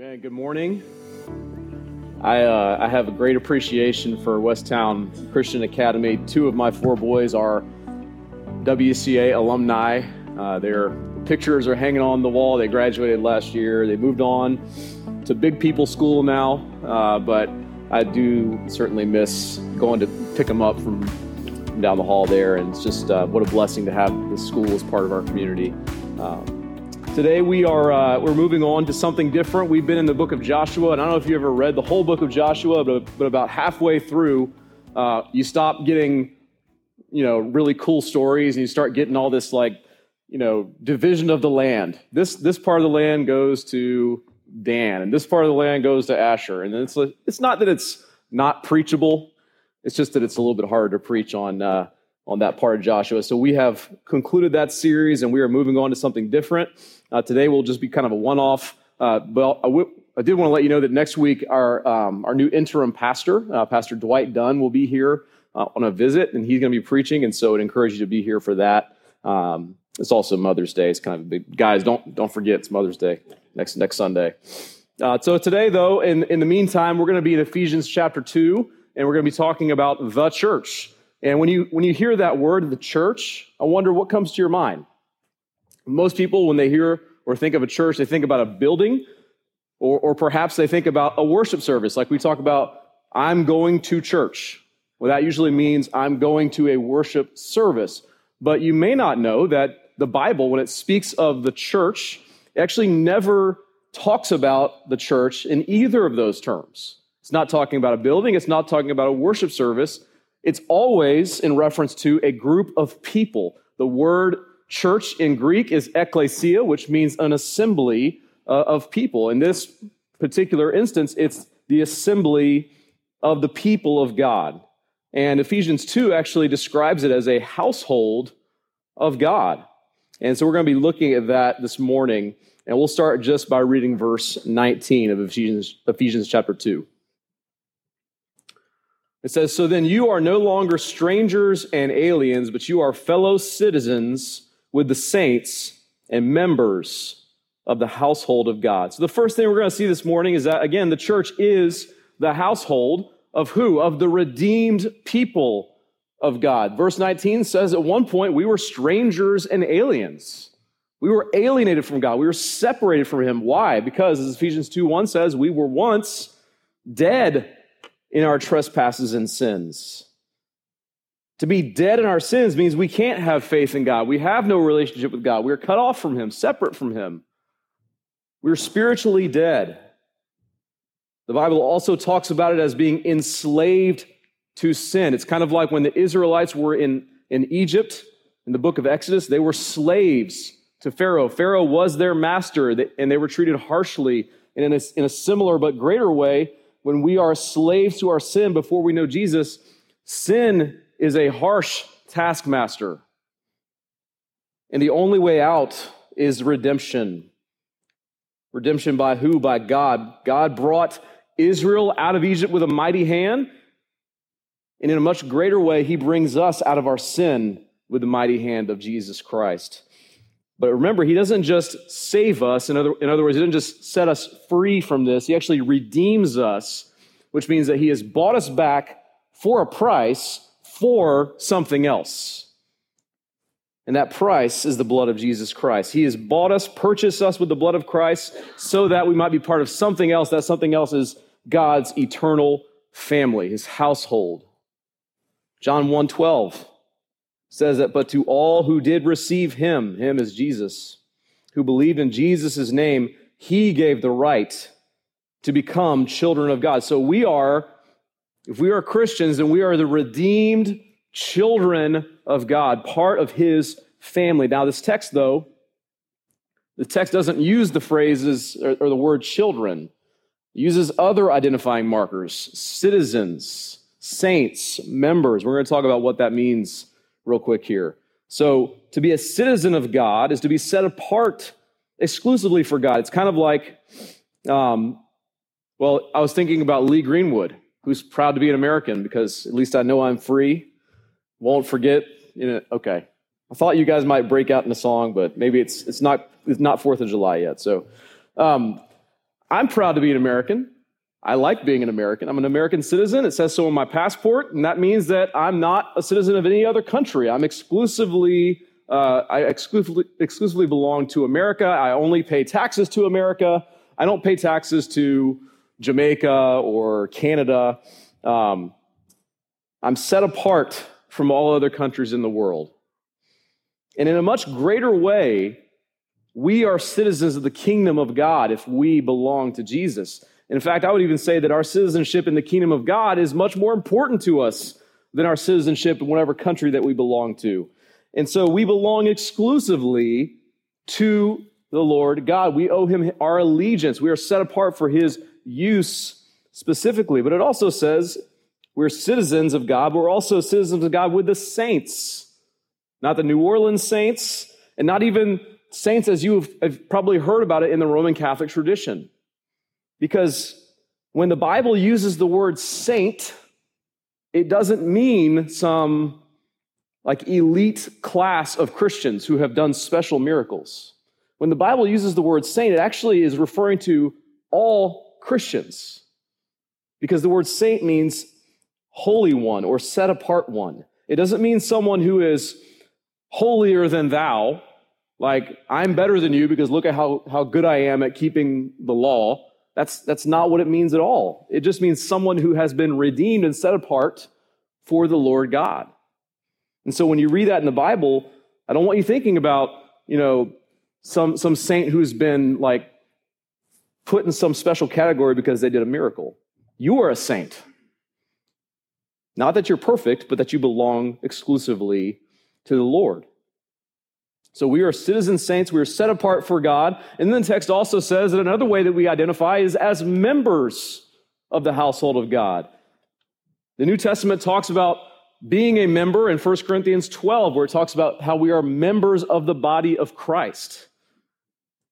Amen. Good morning. I, uh, I have a great appreciation for Westtown Christian Academy. Two of my four boys are WCA alumni. Uh, their pictures are hanging on the wall. They graduated last year. They moved on to Big People School now, uh, but I do certainly miss going to pick them up from down the hall there. And it's just uh, what a blessing to have this school as part of our community. Um, Today we are uh, we're moving on to something different. We've been in the book of Joshua, and I don't know if you ever read the whole book of Joshua, but, but about halfway through, uh, you stop getting you know really cool stories, and you start getting all this like you know division of the land. This this part of the land goes to Dan, and this part of the land goes to Asher, and it's it's not that it's not preachable. It's just that it's a little bit harder to preach on. Uh, on that part of Joshua. So we have concluded that series and we are moving on to something different. Uh, today will just be kind of a one off. Uh, but I, w- I did want to let you know that next week our, um, our new interim pastor, uh, Pastor Dwight Dunn, will be here uh, on a visit and he's going to be preaching. And so I'd encourage you to be here for that. Um, it's also Mother's Day. It's kind of big, guys, don't, don't forget it's Mother's Day next, next Sunday. Uh, so today, though, in, in the meantime, we're going to be in Ephesians chapter 2, and we're going to be talking about the church. And when you, when you hear that word, the church, I wonder what comes to your mind. Most people, when they hear or think of a church, they think about a building, or, or perhaps they think about a worship service, like we talk about, I'm going to church. Well, that usually means I'm going to a worship service. But you may not know that the Bible, when it speaks of the church, actually never talks about the church in either of those terms. It's not talking about a building, it's not talking about a worship service. It's always in reference to a group of people. The word church in Greek is ekklesia, which means an assembly uh, of people. In this particular instance, it's the assembly of the people of God. And Ephesians 2 actually describes it as a household of God. And so we're going to be looking at that this morning. And we'll start just by reading verse 19 of Ephesians, Ephesians chapter 2. It says, So then you are no longer strangers and aliens, but you are fellow citizens with the saints and members of the household of God. So the first thing we're going to see this morning is that, again, the church is the household of who? Of the redeemed people of God. Verse 19 says at one point we were strangers and aliens. We were alienated from God. We were separated from Him. Why? Because, as Ephesians 2 1 says, we were once dead in our trespasses and sins. To be dead in our sins means we can't have faith in God. We have no relationship with God. We are cut off from Him, separate from Him. We're spiritually dead. The Bible also talks about it as being enslaved to sin. It's kind of like when the Israelites were in, in Egypt in the book of Exodus, they were slaves to Pharaoh. Pharaoh was their master, and they were treated harshly. And in a, in a similar but greater way, when we are slaves to our sin before we know Jesus, sin is a harsh taskmaster. And the only way out is redemption. Redemption by who? By God. God brought Israel out of Egypt with a mighty hand. And in a much greater way, he brings us out of our sin with the mighty hand of Jesus Christ. But remember, he doesn't just save us. In other, in other words, he doesn't just set us free from this. He actually redeems us, which means that he has bought us back for a price for something else. And that price is the blood of Jesus Christ. He has bought us, purchased us with the blood of Christ so that we might be part of something else. That something else is God's eternal family, his household. John 1:12 says that but to all who did receive him, him is Jesus, who believed in Jesus' name, he gave the right to become children of God. So we are if we are Christians, then we are the redeemed children of God, part of his family. Now, this text, though, the text doesn't use the phrases or, or the word children, it uses other identifying markers citizens, saints, members. We're going to talk about what that means real quick here. So, to be a citizen of God is to be set apart exclusively for God. It's kind of like, um, well, I was thinking about Lee Greenwood who's proud to be an American because at least I know I'm free. Won't forget. You know, okay. I thought you guys might break out in a song, but maybe it's it's not it's not Fourth of July yet. So, um, I'm proud to be an American. I like being an American. I'm an American citizen. It says so on my passport, and that means that I'm not a citizen of any other country. I'm exclusively, uh, I exclusively, exclusively belong to America. I only pay taxes to America. I don't pay taxes to Jamaica or Canada. Um, I'm set apart from all other countries in the world. And in a much greater way, we are citizens of the kingdom of God if we belong to Jesus. In fact, I would even say that our citizenship in the kingdom of God is much more important to us than our citizenship in whatever country that we belong to. And so we belong exclusively to the Lord God. We owe him our allegiance. We are set apart for his use specifically. But it also says we're citizens of God, but we're also citizens of God with the saints, not the New Orleans saints, and not even saints as you have probably heard about it in the Roman Catholic tradition. Because when the Bible uses the word saint, it doesn't mean some like elite class of Christians who have done special miracles. When the Bible uses the word saint, it actually is referring to all Christians. Because the word saint means holy one or set apart one. It doesn't mean someone who is holier than thou, like I'm better than you because look at how, how good I am at keeping the law. That's, that's not what it means at all. It just means someone who has been redeemed and set apart for the Lord God. And so when you read that in the Bible, I don't want you thinking about, you know, some, some saint who's been like put in some special category because they did a miracle. You are a saint. Not that you're perfect, but that you belong exclusively to the Lord. So we are citizen saints. We are set apart for God. And then the text also says that another way that we identify is as members of the household of God. The New Testament talks about being a member in 1 Corinthians 12, where it talks about how we are members of the body of Christ.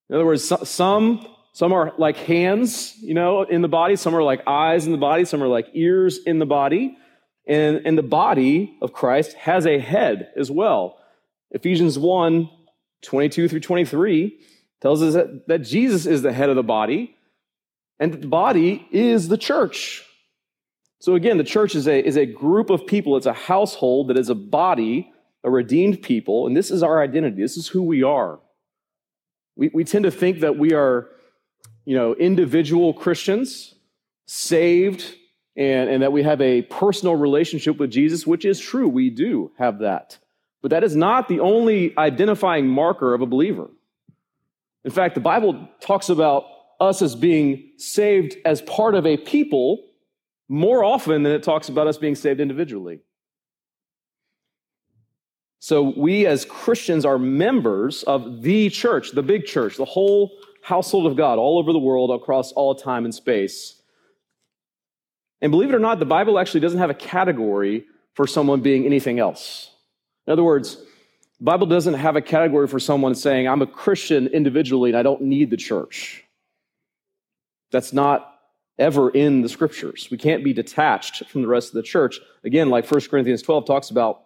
In other words, some, some are like hands, you know, in the body, some are like eyes in the body, some are like ears in the body. And, and the body of Christ has a head as well. Ephesians 1 22 through 23 tells us that, that Jesus is the head of the body, and the body is the church. So again, the church is a, is a group of people, it's a household that is a body, a redeemed people, and this is our identity. This is who we are. We, we tend to think that we are, you know, individual Christians, saved, and, and that we have a personal relationship with Jesus, which is true. We do have that. But that is not the only identifying marker of a believer. In fact, the Bible talks about us as being saved as part of a people more often than it talks about us being saved individually. So, we as Christians are members of the church, the big church, the whole household of God all over the world, across all time and space. And believe it or not, the Bible actually doesn't have a category for someone being anything else. In other words, the Bible doesn't have a category for someone saying, I'm a Christian individually and I don't need the church. That's not ever in the scriptures. We can't be detached from the rest of the church. Again, like 1 Corinthians 12 talks about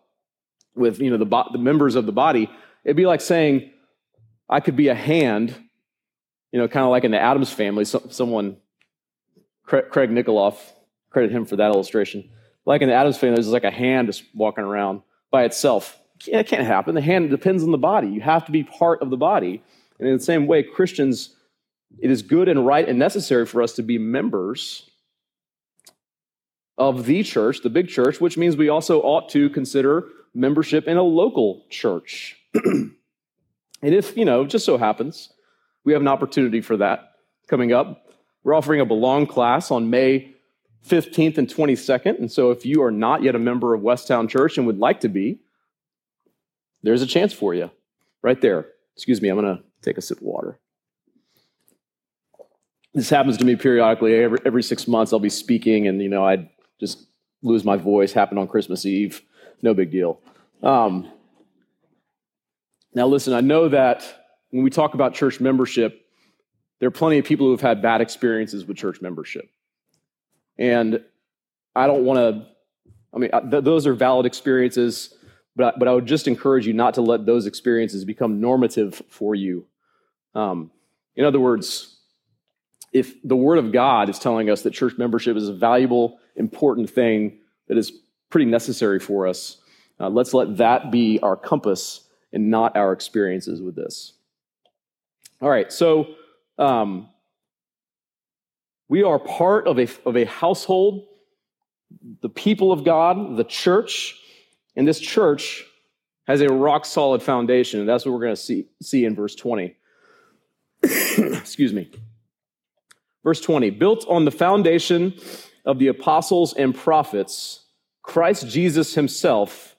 with you know the, the members of the body, it'd be like saying, I could be a hand, you know, kind of like in the Addams Family. So, someone, Craig Nikoloff, credit him for that illustration. Like in the Addams Family, there's like a hand just walking around by itself. It can't happen. The hand depends on the body. You have to be part of the body. And in the same way, Christians, it is good and right and necessary for us to be members of the church, the big church, which means we also ought to consider membership in a local church. and if, you know, just so happens, we have an opportunity for that coming up. We're offering a belong class on May 15th and 22nd. And so if you are not yet a member of Westtown Church and would like to be, there's a chance for you right there. Excuse me, I'm going to take a sip of water. This happens to me periodically. Every, every six months, I'll be speaking, and you know, I just lose my voice. Happened on Christmas Eve. No big deal. Um, now, listen. I know that when we talk about church membership, there are plenty of people who have had bad experiences with church membership. And I don't want to, I mean, th- those are valid experiences, but I, but I would just encourage you not to let those experiences become normative for you. Um, in other words, if the Word of God is telling us that church membership is a valuable, important thing that is pretty necessary for us, uh, let's let that be our compass and not our experiences with this. All right, so um, we are part of a, of a household, the people of God, the church, and this church has a rock solid foundation, and that's what we're going to see, see in verse 20. Excuse me. Verse 20 built on the foundation of the apostles and prophets, Christ Jesus himself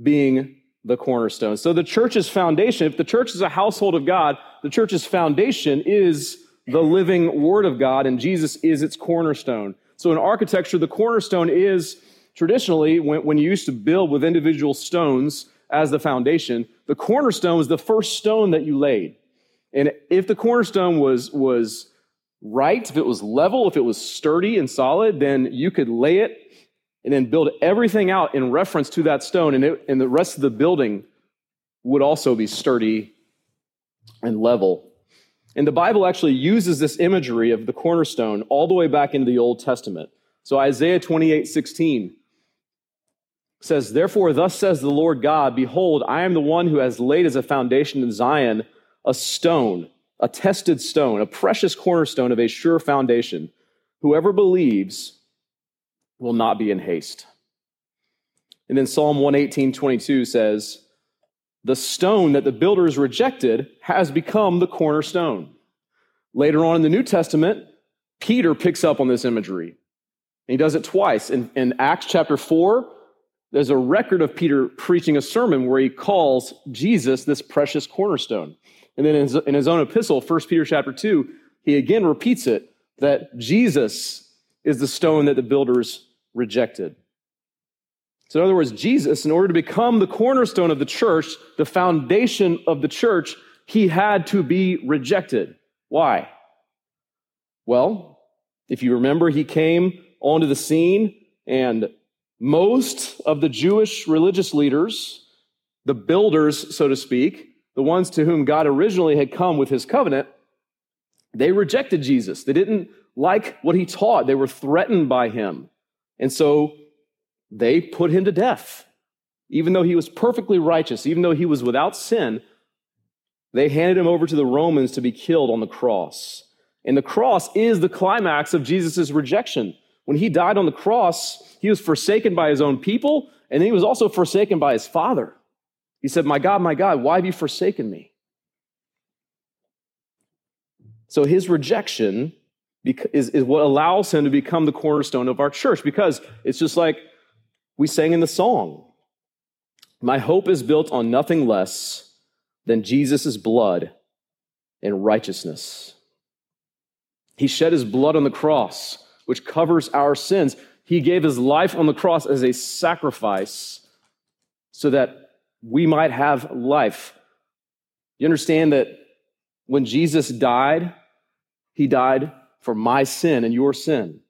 being the cornerstone. So the church's foundation, if the church is a household of God, the church's foundation is the living word of God, and Jesus is its cornerstone. So in architecture, the cornerstone is traditionally, when, when you used to build with individual stones as the foundation, the cornerstone was the first stone that you laid. And if the cornerstone was, was right, if it was level, if it was sturdy and solid, then you could lay it and then build everything out in reference to that stone, and, it, and the rest of the building would also be sturdy and level. And the Bible actually uses this imagery of the cornerstone all the way back into the Old Testament. So Isaiah 28 16 says, Therefore, thus says the Lord God, Behold, I am the one who has laid as a foundation in Zion a stone, a tested stone, a precious cornerstone of a sure foundation. Whoever believes will not be in haste. And then Psalm 118, 22 says, The stone that the builders rejected has become the cornerstone. Later on in the New Testament, Peter picks up on this imagery. And he does it twice. In, in Acts chapter 4, there's a record of Peter preaching a sermon where he calls Jesus this precious cornerstone. And then in his, in his own epistle, 1 Peter chapter 2, he again repeats it that Jesus is the stone that the builders rejected. So, in other words, Jesus, in order to become the cornerstone of the church, the foundation of the church, he had to be rejected. Why? Well, if you remember, he came onto the scene, and most of the Jewish religious leaders, the builders, so to speak, the ones to whom God originally had come with his covenant, they rejected Jesus. They didn't like what he taught, they were threatened by him. And so they put him to death. Even though he was perfectly righteous, even though he was without sin, they handed him over to the Romans to be killed on the cross. And the cross is the climax of Jesus' rejection. When he died on the cross, he was forsaken by his own people, and he was also forsaken by his Father. He said, My God, my God, why have you forsaken me? So his rejection is, is what allows him to become the cornerstone of our church because it's just like we sang in the song My hope is built on nothing less than Jesus' blood and righteousness. He shed his blood on the cross, which covers our sins. He gave his life on the cross as a sacrifice so that we might have life. You understand that when Jesus died, he died for my sin and your sin.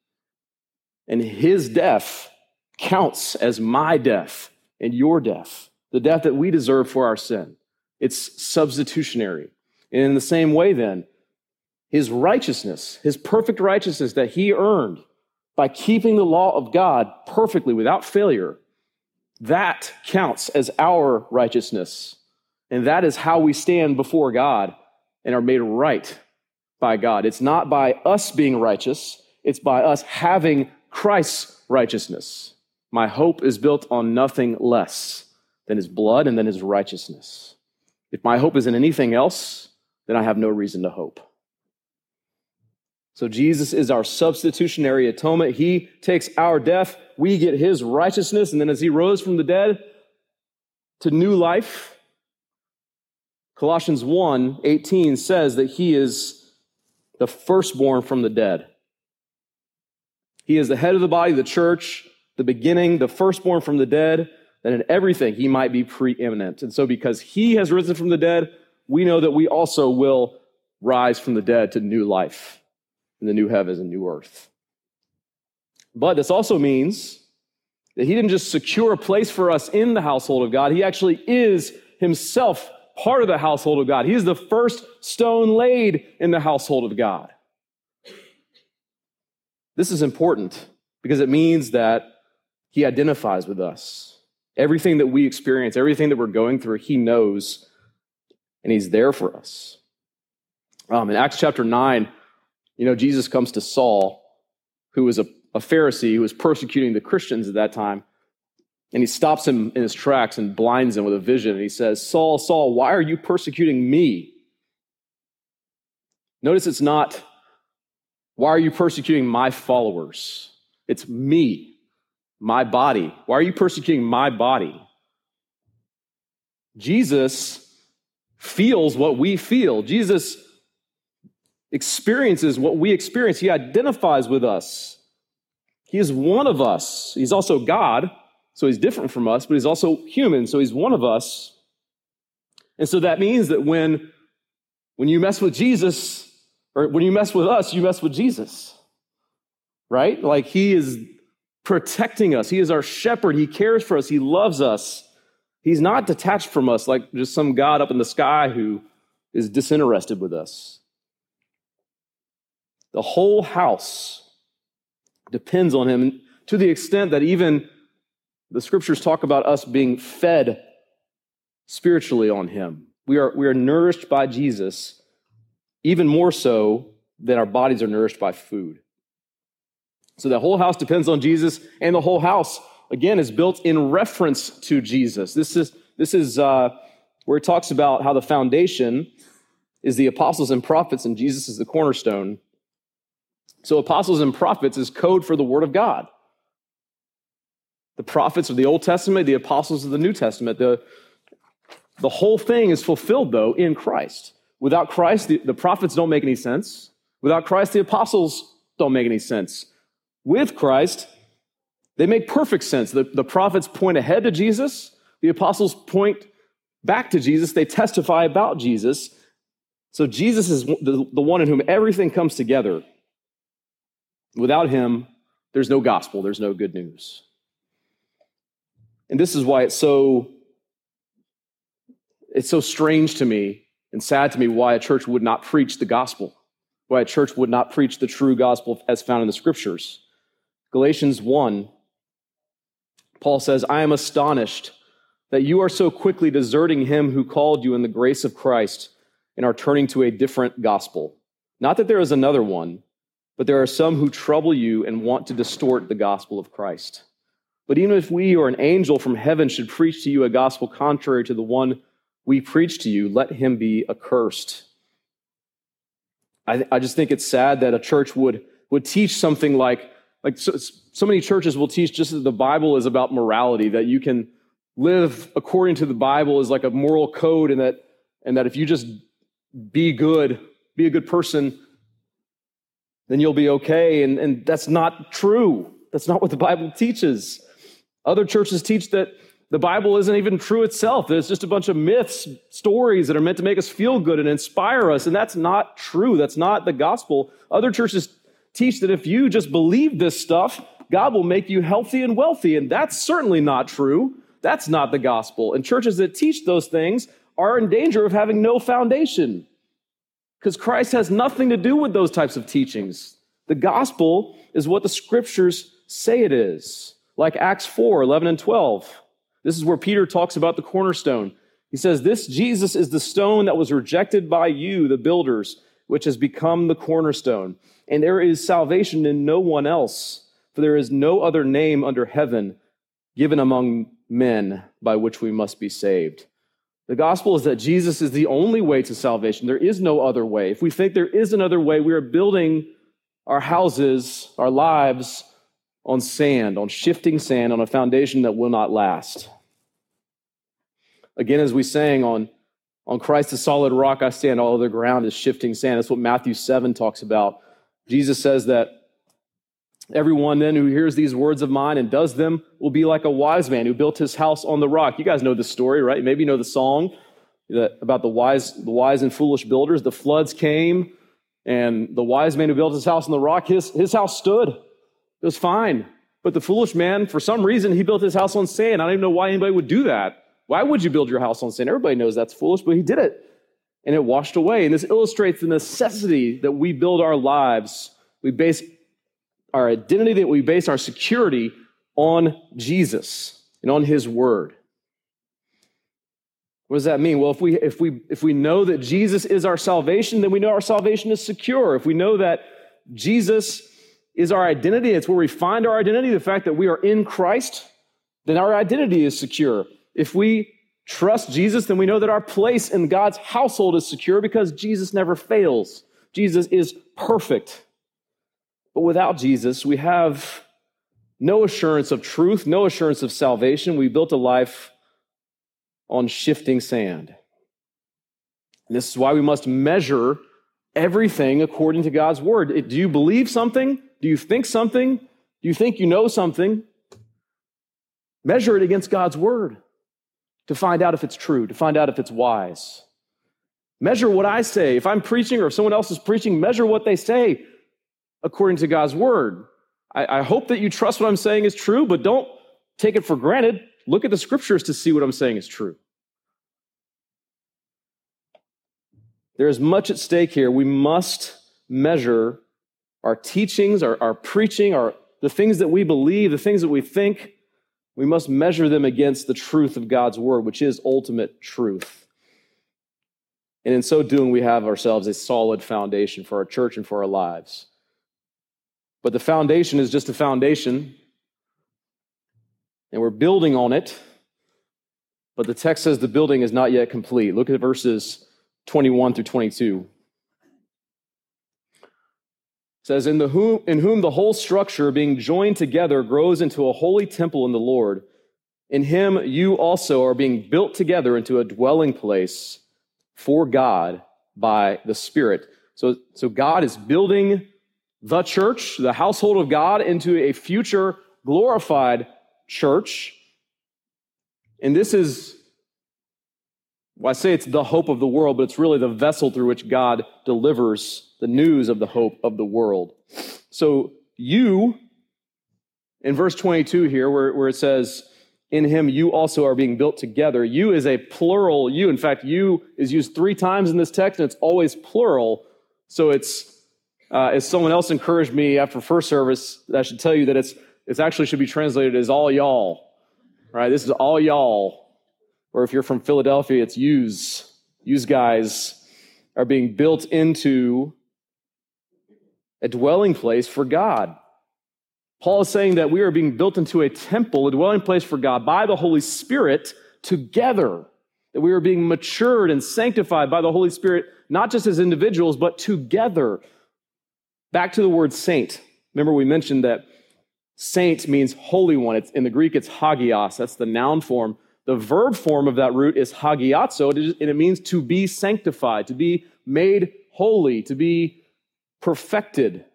And his death counts as my death and your death, the death that we deserve for our sin. It's substitutionary. And in the same way, then, his righteousness, his perfect righteousness that he earned by keeping the law of God perfectly without failure, that counts as our righteousness. And that is how we stand before God and are made right by God. It's not by us being righteous, it's by us having Christ's righteousness. My hope is built on nothing less than his blood and then his righteousness. If my hope is in anything else, then I have no reason to hope. So Jesus is our substitutionary atonement. He takes our death, we get his righteousness, and then as he rose from the dead to new life, Colossians 1 18 says that he is the firstborn from the dead. He is the head of the body, the church, the beginning, the firstborn from the dead, that in everything he might be preeminent. And so, because he has risen from the dead, we know that we also will rise from the dead to new life in the new heavens and new earth. But this also means that he didn't just secure a place for us in the household of God, he actually is himself part of the household of God. He's the first stone laid in the household of God. This is important because it means that he identifies with us. Everything that we experience, everything that we're going through, he knows and he's there for us. Um, in Acts chapter 9, you know, Jesus comes to Saul, who was a, a Pharisee who was persecuting the Christians at that time. And he stops him in his tracks and blinds him with a vision. And he says, Saul, Saul, why are you persecuting me? Notice it's not, why are you persecuting my followers? It's me, my body. Why are you persecuting my body? Jesus feels what we feel. Jesus experiences what we experience. He identifies with us. He is one of us. He's also God, so he's different from us, but he's also human, so he's one of us. And so that means that when, when you mess with Jesus, or when you mess with us, you mess with Jesus. Right? Like he is protecting us. He is our shepherd. He cares for us. He loves us. He's not detached from us like just some God up in the sky who is disinterested with us. The whole house depends on him to the extent that even the scriptures talk about us being fed spiritually on him. We are, we are nourished by Jesus, even more so than our bodies are nourished by food. So the whole house depends on Jesus, and the whole house again, is built in reference to Jesus. This is, this is uh, where it talks about how the foundation is the apostles and prophets, and Jesus is the cornerstone. So, apostles and prophets is code for the Word of God. The prophets of the Old Testament, the apostles of the New Testament. The, the whole thing is fulfilled, though, in Christ. Without Christ, the, the prophets don't make any sense. Without Christ, the apostles don't make any sense. With Christ, they make perfect sense. The, the prophets point ahead to Jesus, the apostles point back to Jesus, they testify about Jesus. So Jesus is the, the one in whom everything comes together. Without him, there's no gospel, there's no good news. And this is why it's so it's so strange to me and sad to me why a church would not preach the gospel, why a church would not preach the true gospel as found in the scriptures. Galatians 1 Paul says, I am astonished that you are so quickly deserting him who called you in the grace of Christ and are turning to a different gospel. Not that there is another one, but there are some who trouble you and want to distort the gospel of Christ. But even if we or an angel from heaven should preach to you a gospel contrary to the one we preach to you, let him be accursed. I, I just think it's sad that a church would, would teach something like, like so, so many churches will teach just that the Bible is about morality, that you can live according to the Bible is like a moral code, and that and that if you just be good, be a good person, then you'll be okay. And, and that's not true. That's not what the Bible teaches. Other churches teach that the Bible isn't even true itself. It's just a bunch of myths, stories that are meant to make us feel good and inspire us. And that's not true. That's not the gospel. Other churches teach that if you just believe this stuff, God will make you healthy and wealthy. And that's certainly not true. That's not the gospel. And churches that teach those things are in danger of having no foundation because Christ has nothing to do with those types of teachings. The gospel is what the scriptures say it is, like Acts 4 11 and 12. This is where Peter talks about the cornerstone. He says, This Jesus is the stone that was rejected by you, the builders, which has become the cornerstone. And there is salvation in no one else. For there is no other name under heaven given among men by which we must be saved. The gospel is that Jesus is the only way to salvation. There is no other way. If we think there is another way, we are building our houses, our lives on sand, on shifting sand, on a foundation that will not last. Again, as we sang on, on Christ, the solid rock I stand, all other ground is shifting sand. That's what Matthew 7 talks about. Jesus says that Everyone then who hears these words of mine and does them will be like a wise man who built his house on the rock. You guys know the story, right? Maybe you know the song about the wise, the wise and foolish builders. The floods came, and the wise man who built his house on the rock, his, his house stood. It was fine. But the foolish man, for some reason, he built his house on sand. I don't even know why anybody would do that. Why would you build your house on sand? Everybody knows that's foolish, but he did it. And it washed away. And this illustrates the necessity that we build our lives. We base our identity, that we base our security on Jesus and on his word. What does that mean? Well, if we, if, we, if we know that Jesus is our salvation, then we know our salvation is secure. If we know that Jesus is our identity, it's where we find our identity, the fact that we are in Christ, then our identity is secure. If we trust Jesus, then we know that our place in God's household is secure because Jesus never fails. Jesus is perfect. But without Jesus, we have no assurance of truth, no assurance of salvation. We built a life on shifting sand. And this is why we must measure everything according to God's word. Do you believe something? Do you think something? Do you think you know something? Measure it against God's word to find out if it's true, to find out if it's wise. Measure what I say. If I'm preaching or if someone else is preaching, measure what they say according to God's word. I, I hope that you trust what I'm saying is true, but don't take it for granted. Look at the scriptures to see what I'm saying is true. There is much at stake here. We must measure our teachings, our, our preaching, our, the things that we believe, the things that we think. We must measure them against the truth of God's word, which is ultimate truth. And in so doing, we have ourselves a solid foundation for our church and for our lives. But the foundation is just a foundation and we're building on it. But the text says the building is not yet complete. Look at verses 21 through 22. Says, in, the whom, in whom the whole structure, being joined together, grows into a holy temple in the Lord. In him you also are being built together into a dwelling place for God by the Spirit. So, so God is building the church, the household of God, into a future glorified church. And this is, well, I say it's the hope of the world, but it's really the vessel through which God delivers the news of the hope of the world. So you, in verse 22 here, where, where it says, in him you also are being built together. You is a plural you. In fact, you is used three times in this text, and it's always plural. So it's, uh, as someone else encouraged me after first service, I should tell you that it's it actually should be translated as all y'all, right? This is all y'all. Or if you're from Philadelphia, it's yous. Yous guys are being built into a dwelling place for God. Paul is saying that we are being built into a temple, a dwelling place for God by the Holy Spirit together. That we are being matured and sanctified by the Holy Spirit, not just as individuals, but together. Back to the word saint. Remember, we mentioned that Saint means holy one. It's, in the Greek, it's hagios. That's the noun form. The verb form of that root is hagiazo, and it means to be sanctified, to be made holy, to be perfected.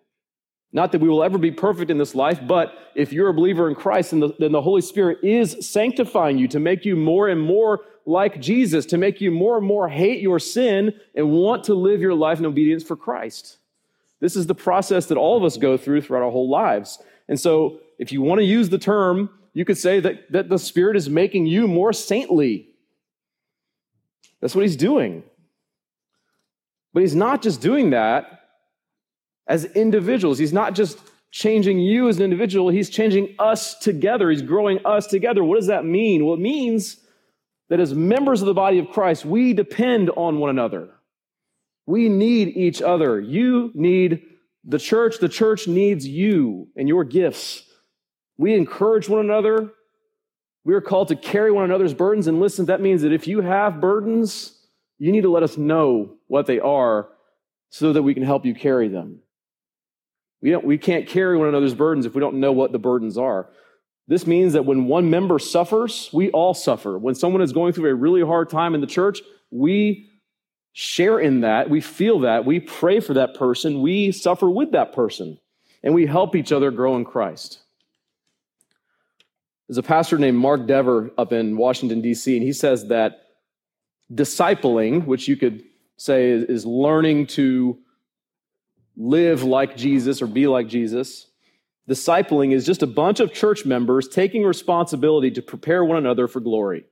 Not that we will ever be perfect in this life, but if you're a believer in Christ, then the, then the Holy Spirit is sanctifying you to make you more and more like Jesus, to make you more and more hate your sin and want to live your life in obedience for Christ. This is the process that all of us go through throughout our whole lives. And so, if you want to use the term, you could say that, that the Spirit is making you more saintly. That's what He's doing. But He's not just doing that as individuals, He's not just changing you as an individual, He's changing us together. He's growing us together. What does that mean? Well, it means that as members of the body of Christ, we depend on one another. We need each other. You need the church, the church needs you and your gifts. We encourage one another. We are called to carry one another's burdens. And listen, that means that if you have burdens, you need to let us know what they are so that we can help you carry them. We, don't, we can't carry one another's burdens if we don't know what the burdens are. This means that when one member suffers, we all suffer. When someone is going through a really hard time in the church, we share in that, we feel that, we pray for that person, we suffer with that person, and we help each other grow in Christ. There's a pastor named Mark Dever up in Washington, D.C., and he says that discipling, which you could say is learning to live like Jesus or be like Jesus, discipling is just a bunch of church members taking responsibility to prepare one another for glory.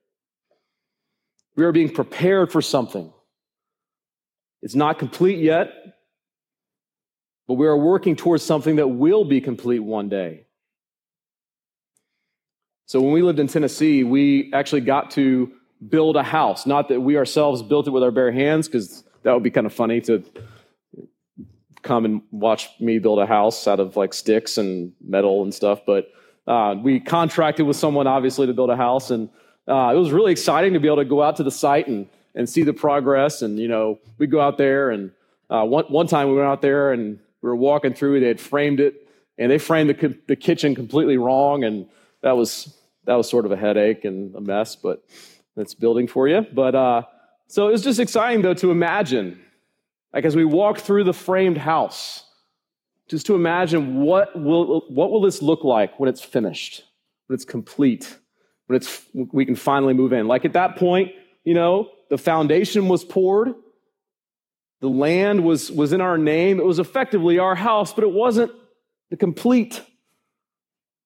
We are being prepared for something. It's not complete yet, but we are working towards something that will be complete one day. So when we lived in Tennessee, we actually got to build a house. Not that we ourselves built it with our bare hands, because that would be kind of funny to come and watch me build a house out of like sticks and metal and stuff. But uh, we contracted with someone, obviously, to build a house, and uh, it was really exciting to be able to go out to the site and and see the progress. And you know, we go out there, and uh, one one time we went out there and we were walking through. They had framed it, and they framed the the kitchen completely wrong, and that was that was sort of a headache and a mess. But that's building for you. But uh, so it was just exciting though to imagine, like as we walk through the framed house, just to imagine what will what will this look like when it's finished, when it's complete, when it's we can finally move in. Like at that point, you know, the foundation was poured, the land was was in our name. It was effectively our house, but it wasn't the complete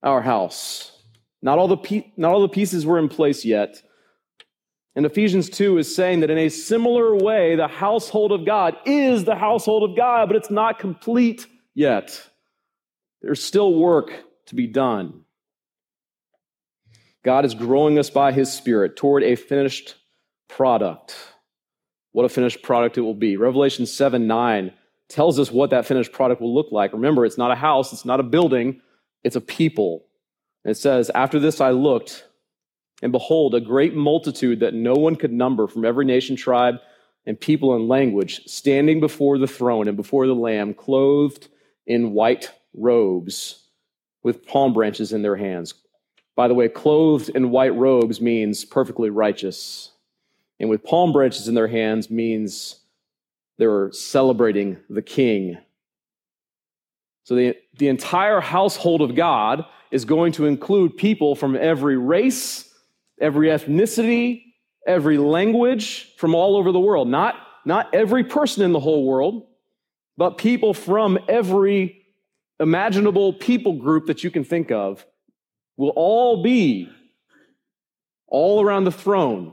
our house. Not all the not all the pieces were in place yet. And Ephesians 2 is saying that in a similar way, the household of God is the household of God, but it's not complete yet. There's still work to be done. God is growing us by his Spirit toward a finished product. What a finished product it will be. Revelation 7 9 tells us what that finished product will look like. Remember, it's not a house, it's not a building, it's a people. And it says, After this I looked and behold, a great multitude that no one could number from every nation, tribe, and people and language, standing before the throne and before the Lamb, clothed in white robes with palm branches in their hands. By the way, clothed in white robes means perfectly righteous. And with palm branches in their hands means they're celebrating the king. So the, the entire household of God is going to include people from every race every ethnicity, every language from all over the world. Not, not every person in the whole world, but people from every imaginable people group that you can think of will all be all around the throne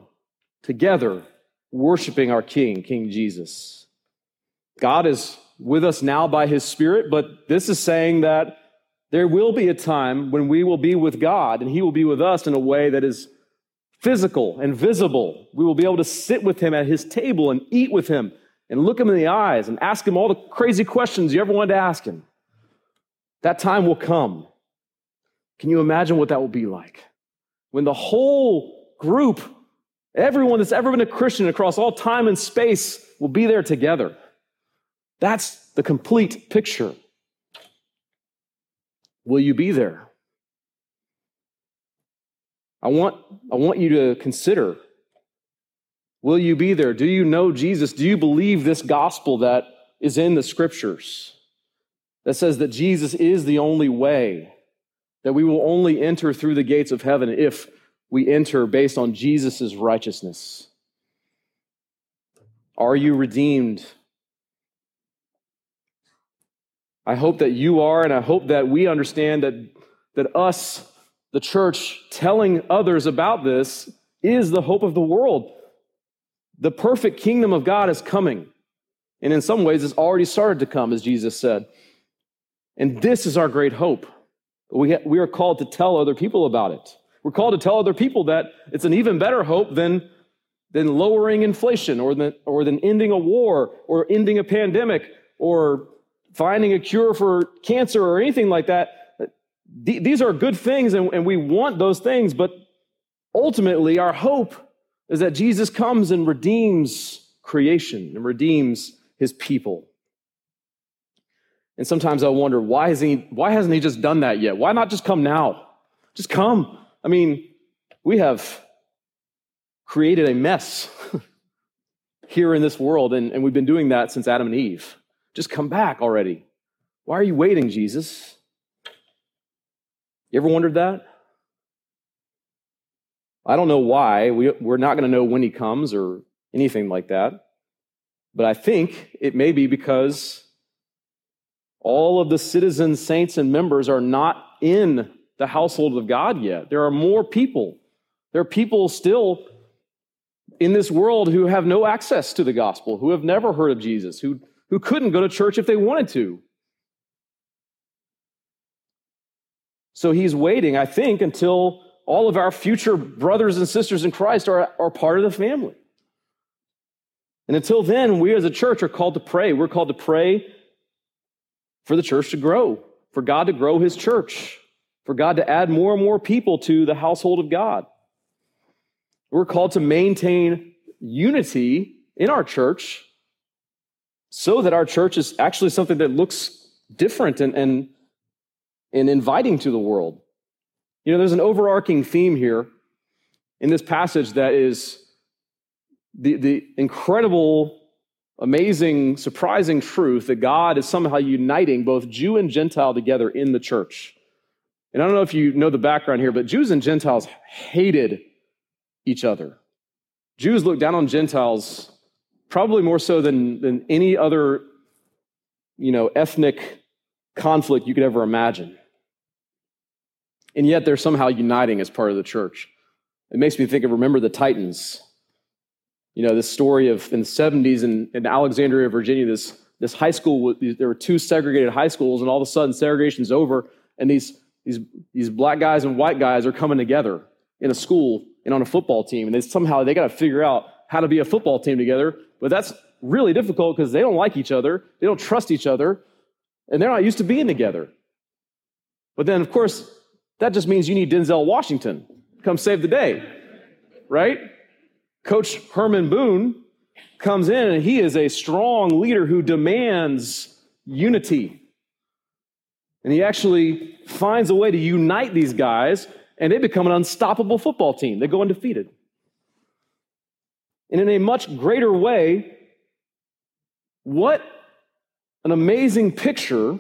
together worshiping our King, King Jesus. God is with us now by his Spirit, but this is saying that there will be a time when we will be with God and he will be with us in a way that is physical and visible. We will be able to sit with him at his table and eat with him and look him in the eyes and ask him all the crazy questions you ever wanted to ask him. That time will come. Can you imagine what that will be like? When the whole group, everyone that's ever been a Christian across all time and space, will be there together. That's the complete picture. Will you be there? I want, I want you to consider will you be there? Do you know Jesus? Do you believe this gospel that is in the scriptures that says that Jesus is the only way, that we will only enter through the gates of heaven if we enter based on Jesus' righteousness? Are you redeemed? I hope that you are, and I hope that we understand that, that us the church telling others about this is the hope of the world. The perfect kingdom of God is coming. And in some ways, it's already started to come, as Jesus said. And this is our great hope. We, we are called to tell other people about it. We're called to tell other people that it's an even better hope than, than lowering inflation or than, or than ending a war or ending a pandemic or finding a cure for cancer or anything like that these are good things and, we want those things, but ultimately our hope is that Jesus comes and redeems creation and redeems his people. And sometimes I wonder, why, is he, why hasn't he just done that yet? Why not just come now? Just come. I mean, we have created a mess here in this world, and, and we've been doing that since Adam and Eve. Just come back already. Why are you waiting, Jesus? You ever wondered that? I don't know why. We, we're not going to know when he comes or anything like that. But I think it may be because all of the citizens, saints, and members are not in the household of God yet. There are more people. There are people still in this world who have no access to the gospel, who have never heard of Jesus, who, who couldn't go to church if they wanted to. So he's waiting, I think, until all of our future brothers and sisters in Christ are, are part of the family. And until then, we as a church are called to pray. We're called to pray for the church to grow, for God to grow his church, for God to add more and more people to the household of God. We're called to maintain unity in our church so that our church is actually something that looks different and, and, and inviting to the world. You know, there's an overarching theme here in this passage that is the, the incredible, amazing, surprising truth that God is somehow uniting both Jew and Gentile together in the church. And I don't know if you know the background here, but Jews and Gentiles hated each other. Jews looked down on Gentiles probably more so than, than any other you know, ethnic conflict you could ever imagine and yet they're somehow uniting as part of the church. It makes me think of remember the Titans. You know, this story of in the 70s in, in Alexandria, Virginia, this, this high school, there were two segregated high schools, and all of a sudden segregation's over, and these, these, these black guys and white guys are coming together in a school and on a football team, and they somehow they got to figure out how to be a football team together, but that's really difficult because they don't like each other, they don't trust each other, and they're not used to being together. But then, of course, that just means you need Denzel Washington. Come save the day, right? Coach Herman Boone comes in and he is a strong leader who demands unity. And he actually finds a way to unite these guys, and they become an unstoppable football team. They go undefeated. And in a much greater way, what an amazing picture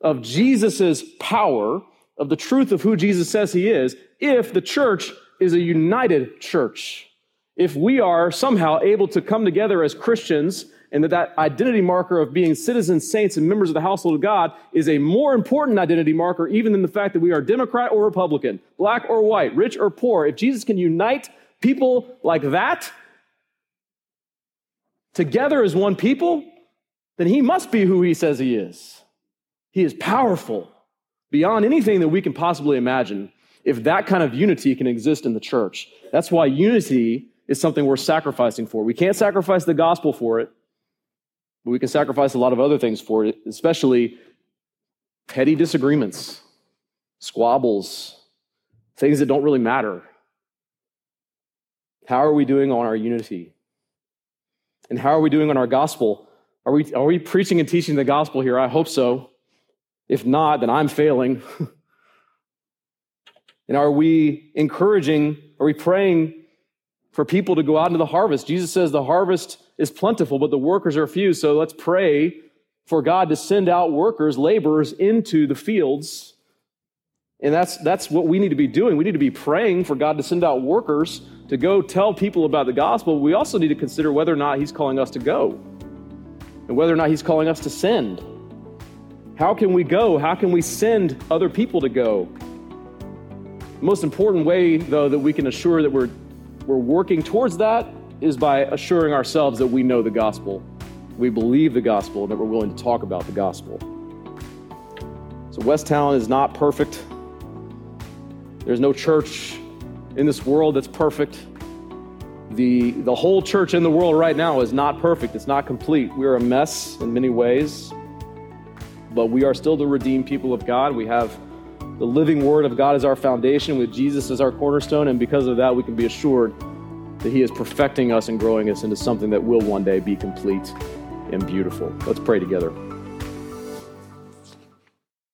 of Jesus' power of the truth of who Jesus says he is if the church is a united church. If we are somehow able to come together as Christians and that that identity marker of being citizens, saints, and members of the household of God is a more important identity marker even than the fact that we are Democrat or Republican, black or white, rich or poor. If Jesus can unite people like that together as one people, then he must be who he says he is. He is powerful beyond anything that we can possibly imagine if that kind of unity can exist in the church. That's why unity is something we're sacrificing for. We can't sacrifice the gospel for it, but we can sacrifice a lot of other things for it, especially petty disagreements, squabbles, things that don't really matter. How are we doing on our unity? And how are we doing on our gospel? Are we, are we preaching and teaching the gospel here? I hope so. If not, then I'm failing. and are we encouraging, are we praying for people to go out into the harvest? Jesus says the harvest is plentiful, but the workers are few. So let's pray for God to send out workers, laborers into the fields. And that's, that's what we need to be doing. We need to be praying for God to send out workers to go tell people about the gospel. We also need to consider whether or not He's calling us to go and whether or not He's calling us to send. How can we go? How can we send other people to go? The most important way, though, that we can assure that we're, we're working towards that is by assuring ourselves that we know the gospel, we believe the gospel, and that we're willing to talk about the gospel. So, West Town is not perfect. There's no church in this world that's perfect. The, the whole church in the world right now is not perfect, it's not complete. We're a mess in many ways but we are still the redeemed people of God. We have the living word of God as our foundation, with Jesus as our cornerstone, and because of that, we can be assured that He is perfecting us and growing us into something that will one day be complete and beautiful. Let's pray together.